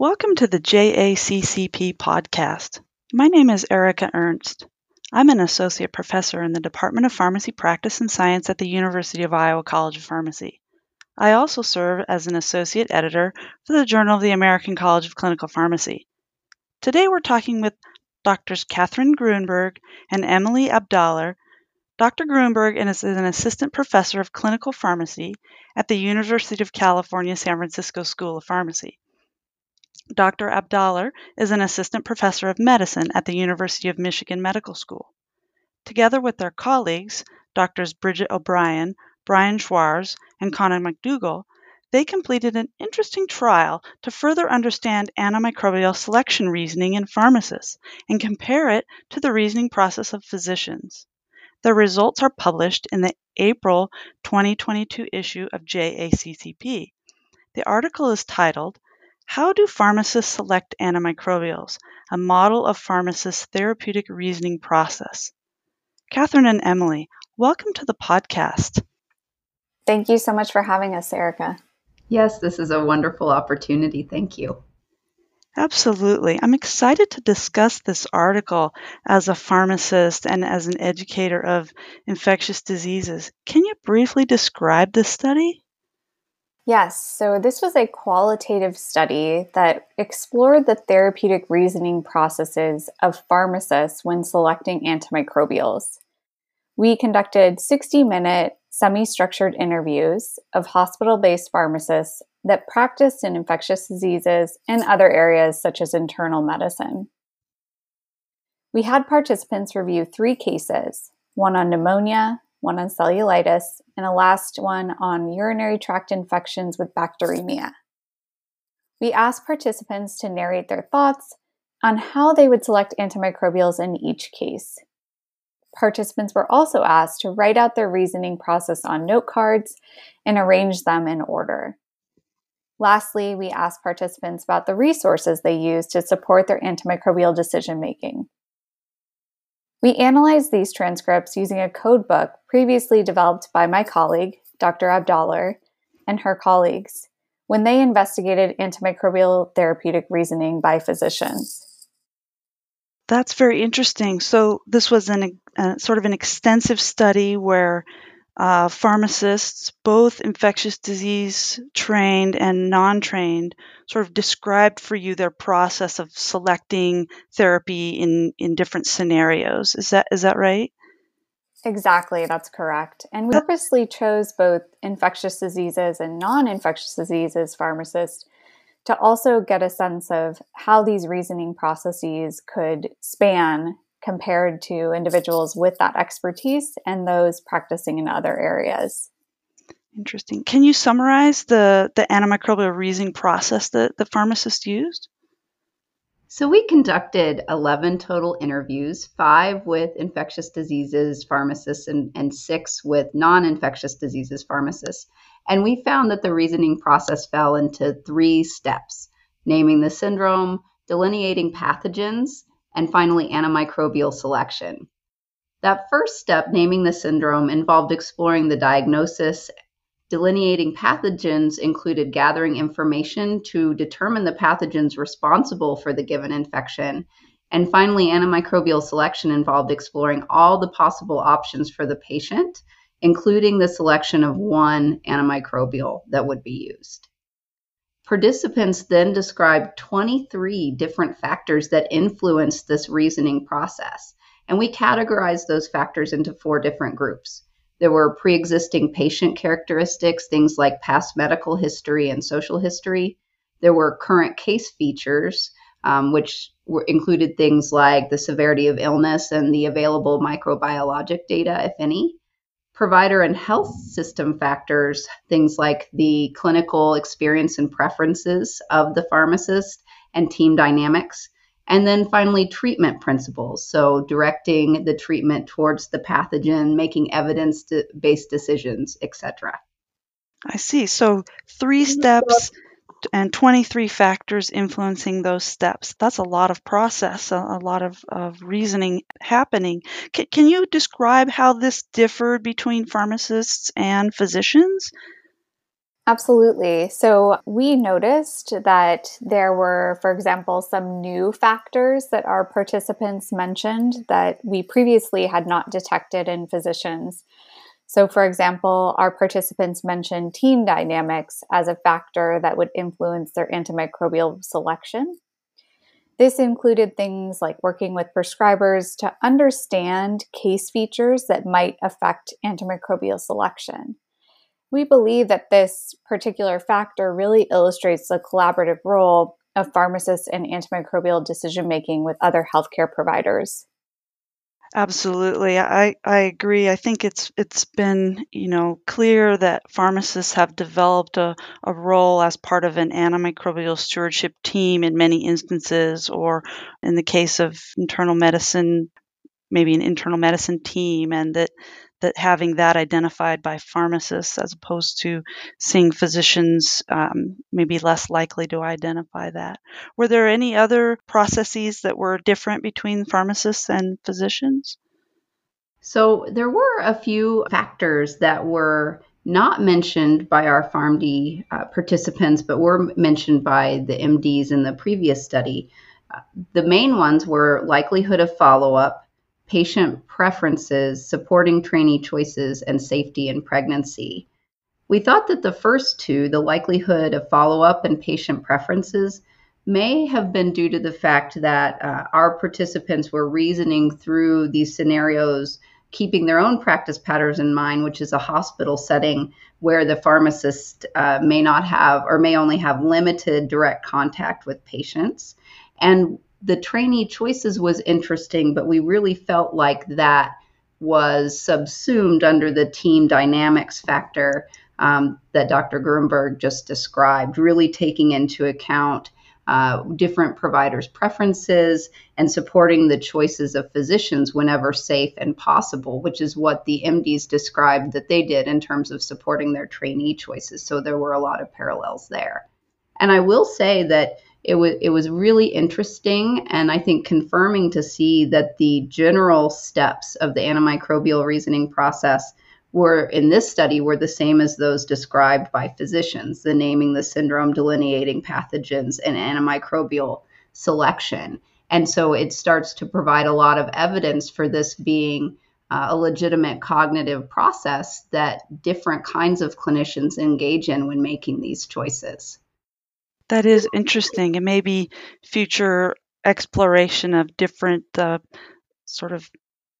Welcome to the JACCP podcast. My name is Erica Ernst. I'm an associate professor in the Department of Pharmacy Practice and Science at the University of Iowa College of Pharmacy. I also serve as an associate editor for the Journal of the American College of Clinical Pharmacy. Today we're talking with Doctors Katherine Gruenberg and Emily Abdoler. Dr. Gruenberg is an assistant professor of clinical pharmacy at the University of California San Francisco School of Pharmacy. Dr. Abdoler is an assistant professor of medicine at the University of Michigan Medical School. Together with their colleagues, Drs. Bridget O'Brien, Brian Schwartz, and Conan MacDougall, they completed an interesting trial to further understand antimicrobial selection reasoning in pharmacists and compare it to the reasoning process of physicians. The results are published in the April 2022 issue of JACCP. The article is titled how do pharmacists select antimicrobials? A model of pharmacists' therapeutic reasoning process. Katherine and Emily, welcome to the podcast. Thank you so much for having us, Erica. Yes, this is a wonderful opportunity. Thank you. Absolutely. I'm excited to discuss this article as a pharmacist and as an educator of infectious diseases. Can you briefly describe this study? Yes, so this was a qualitative study that explored the therapeutic reasoning processes of pharmacists when selecting antimicrobials. We conducted 60 minute semi structured interviews of hospital based pharmacists that practiced in infectious diseases and other areas such as internal medicine. We had participants review three cases one on pneumonia, one on cellulitis, and a last one on urinary tract infections with bacteremia. We asked participants to narrate their thoughts on how they would select antimicrobials in each case. Participants were also asked to write out their reasoning process on note cards and arrange them in order. Lastly, we asked participants about the resources they used to support their antimicrobial decision making. We analyzed these transcripts using a code book previously developed by my colleague, Dr. Abdoler, and her colleagues when they investigated antimicrobial therapeutic reasoning by physicians. That's very interesting. So, this was an, a, sort of an extensive study where uh, pharmacists, both infectious disease trained and non trained, sort of described for you their process of selecting therapy in, in different scenarios. Is that is that right? Exactly, that's correct. And we purposely chose both infectious diseases and non infectious diseases pharmacists to also get a sense of how these reasoning processes could span compared to individuals with that expertise and those practicing in other areas. Interesting. Can you summarize the, the antimicrobial reasoning process that the pharmacist used? So, we conducted 11 total interviews five with infectious diseases pharmacists and, and six with non infectious diseases pharmacists. And we found that the reasoning process fell into three steps naming the syndrome, delineating pathogens, and finally, antimicrobial selection. That first step, naming the syndrome, involved exploring the diagnosis Delineating pathogens included gathering information to determine the pathogens responsible for the given infection. And finally, antimicrobial selection involved exploring all the possible options for the patient, including the selection of one antimicrobial that would be used. Participants then described 23 different factors that influenced this reasoning process, and we categorized those factors into four different groups. There were pre existing patient characteristics, things like past medical history and social history. There were current case features, um, which were, included things like the severity of illness and the available microbiologic data, if any. Provider and health system factors, things like the clinical experience and preferences of the pharmacist and team dynamics and then finally, treatment principles. So, directing the treatment towards the pathogen, making evidence based decisions, etc. I see. So, three steps and 23 factors influencing those steps. That's a lot of process, a, a lot of, of reasoning happening. C- can you describe how this differed between pharmacists and physicians? Absolutely. So we noticed that there were, for example, some new factors that our participants mentioned that we previously had not detected in physicians. So, for example, our participants mentioned team dynamics as a factor that would influence their antimicrobial selection. This included things like working with prescribers to understand case features that might affect antimicrobial selection. We believe that this particular factor really illustrates the collaborative role of pharmacists in antimicrobial decision making with other healthcare providers. Absolutely. I, I agree. I think it's it's been, you know, clear that pharmacists have developed a, a role as part of an antimicrobial stewardship team in many instances, or in the case of internal medicine, maybe an internal medicine team, and that that having that identified by pharmacists as opposed to seeing physicians um, maybe less likely to identify that. Were there any other processes that were different between pharmacists and physicians? So there were a few factors that were not mentioned by our PharmD uh, participants, but were mentioned by the MDs in the previous study. Uh, the main ones were likelihood of follow up, patient preferences, supporting trainee choices, and safety in pregnancy. We thought that the first two, the likelihood of follow up and patient preferences, may have been due to the fact that uh, our participants were reasoning through these scenarios, keeping their own practice patterns in mind, which is a hospital setting where the pharmacist uh, may not have or may only have limited direct contact with patients. And the trainee choices was interesting, but we really felt like that was subsumed under the team dynamics factor um, that Dr. Gruenberg just described, really taking into account uh, different providers' preferences and supporting the choices of physicians whenever safe and possible, which is what the MDs described that they did in terms of supporting their trainee choices. So there were a lot of parallels there. And I will say that it was it was really interesting and I think confirming to see that the general steps of the antimicrobial reasoning process were in this study were the same as those described by physicians the naming the syndrome delineating pathogens and antimicrobial selection. And so it starts to provide a lot of evidence for this being uh, a legitimate cognitive process that different kinds of clinicians engage in when making these choices that is interesting, and maybe future exploration of different uh, sort of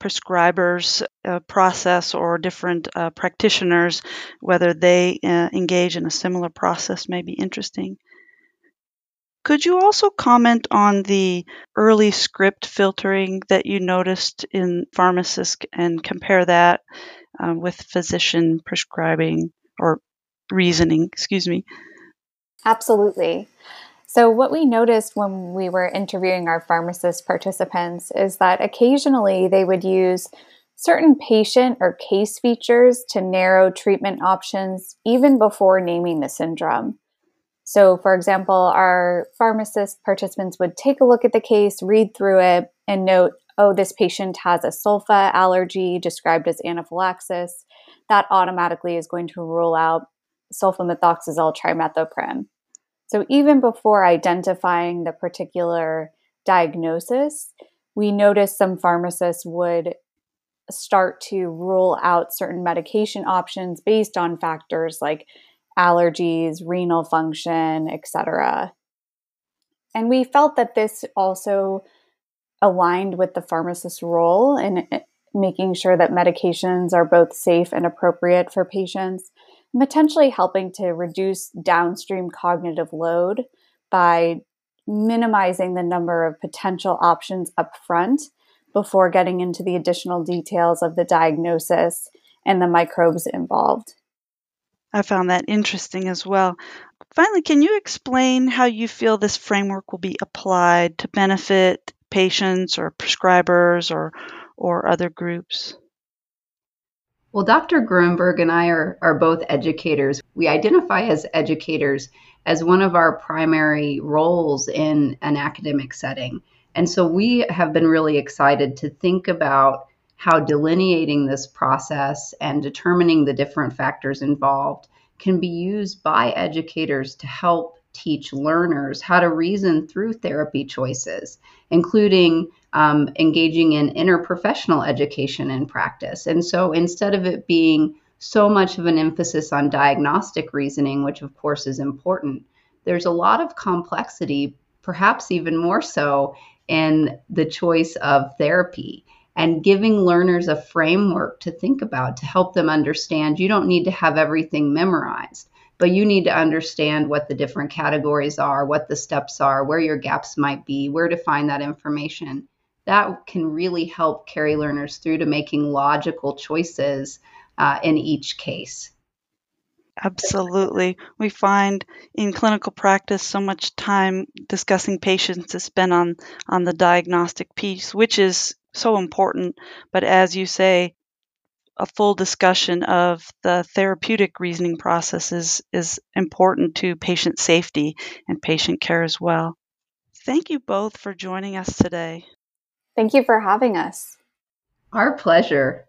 prescribers uh, process or different uh, practitioners, whether they uh, engage in a similar process, may be interesting. Could you also comment on the early script filtering that you noticed in pharmacists and compare that uh, with physician prescribing or reasoning? Excuse me. Absolutely. So, what we noticed when we were interviewing our pharmacist participants is that occasionally they would use certain patient or case features to narrow treatment options even before naming the syndrome. So, for example, our pharmacist participants would take a look at the case, read through it, and note, oh, this patient has a sulfa allergy described as anaphylaxis. That automatically is going to rule out sulfamethoxazole trimethoprim. So even before identifying the particular diagnosis, we noticed some pharmacists would start to rule out certain medication options based on factors like allergies, renal function, etc. And we felt that this also aligned with the pharmacist's role in eh, making sure that medications are both safe and appropriate for patients potentially helping to reduce downstream cognitive load by minimizing the number of potential options up front before getting into the additional details of the diagnosis and the microbes involved. I found that interesting as well. Finally, can you explain how you feel this framework will be applied to benefit patients or prescribers or, or other groups? Well, Dr. Gruenberg and I are, are both educators. We identify as educators as one of our primary roles in an academic setting. And so we have been really excited to think about how delineating this process and determining the different factors involved can be used by educators to help teach learners how to reason through therapy choices, including um, engaging in interprofessional education and practice. And so instead of it being so much of an emphasis on diagnostic reasoning, which of course is important, there's a lot of complexity, perhaps even more so, in the choice of therapy and giving learners a framework to think about to help them understand you don't need to have everything memorized but you need to understand what the different categories are, what the steps are, where your gaps might be, where to find that information. That can really help carry learners through to making logical choices uh, in each case. Absolutely. We find in clinical practice so much time discussing patients is spent on, on the diagnostic piece, which is so important. But as you say, a full discussion of the therapeutic reasoning process is, is important to patient safety and patient care as well. Thank you both for joining us today. Thank you for having us. Our pleasure.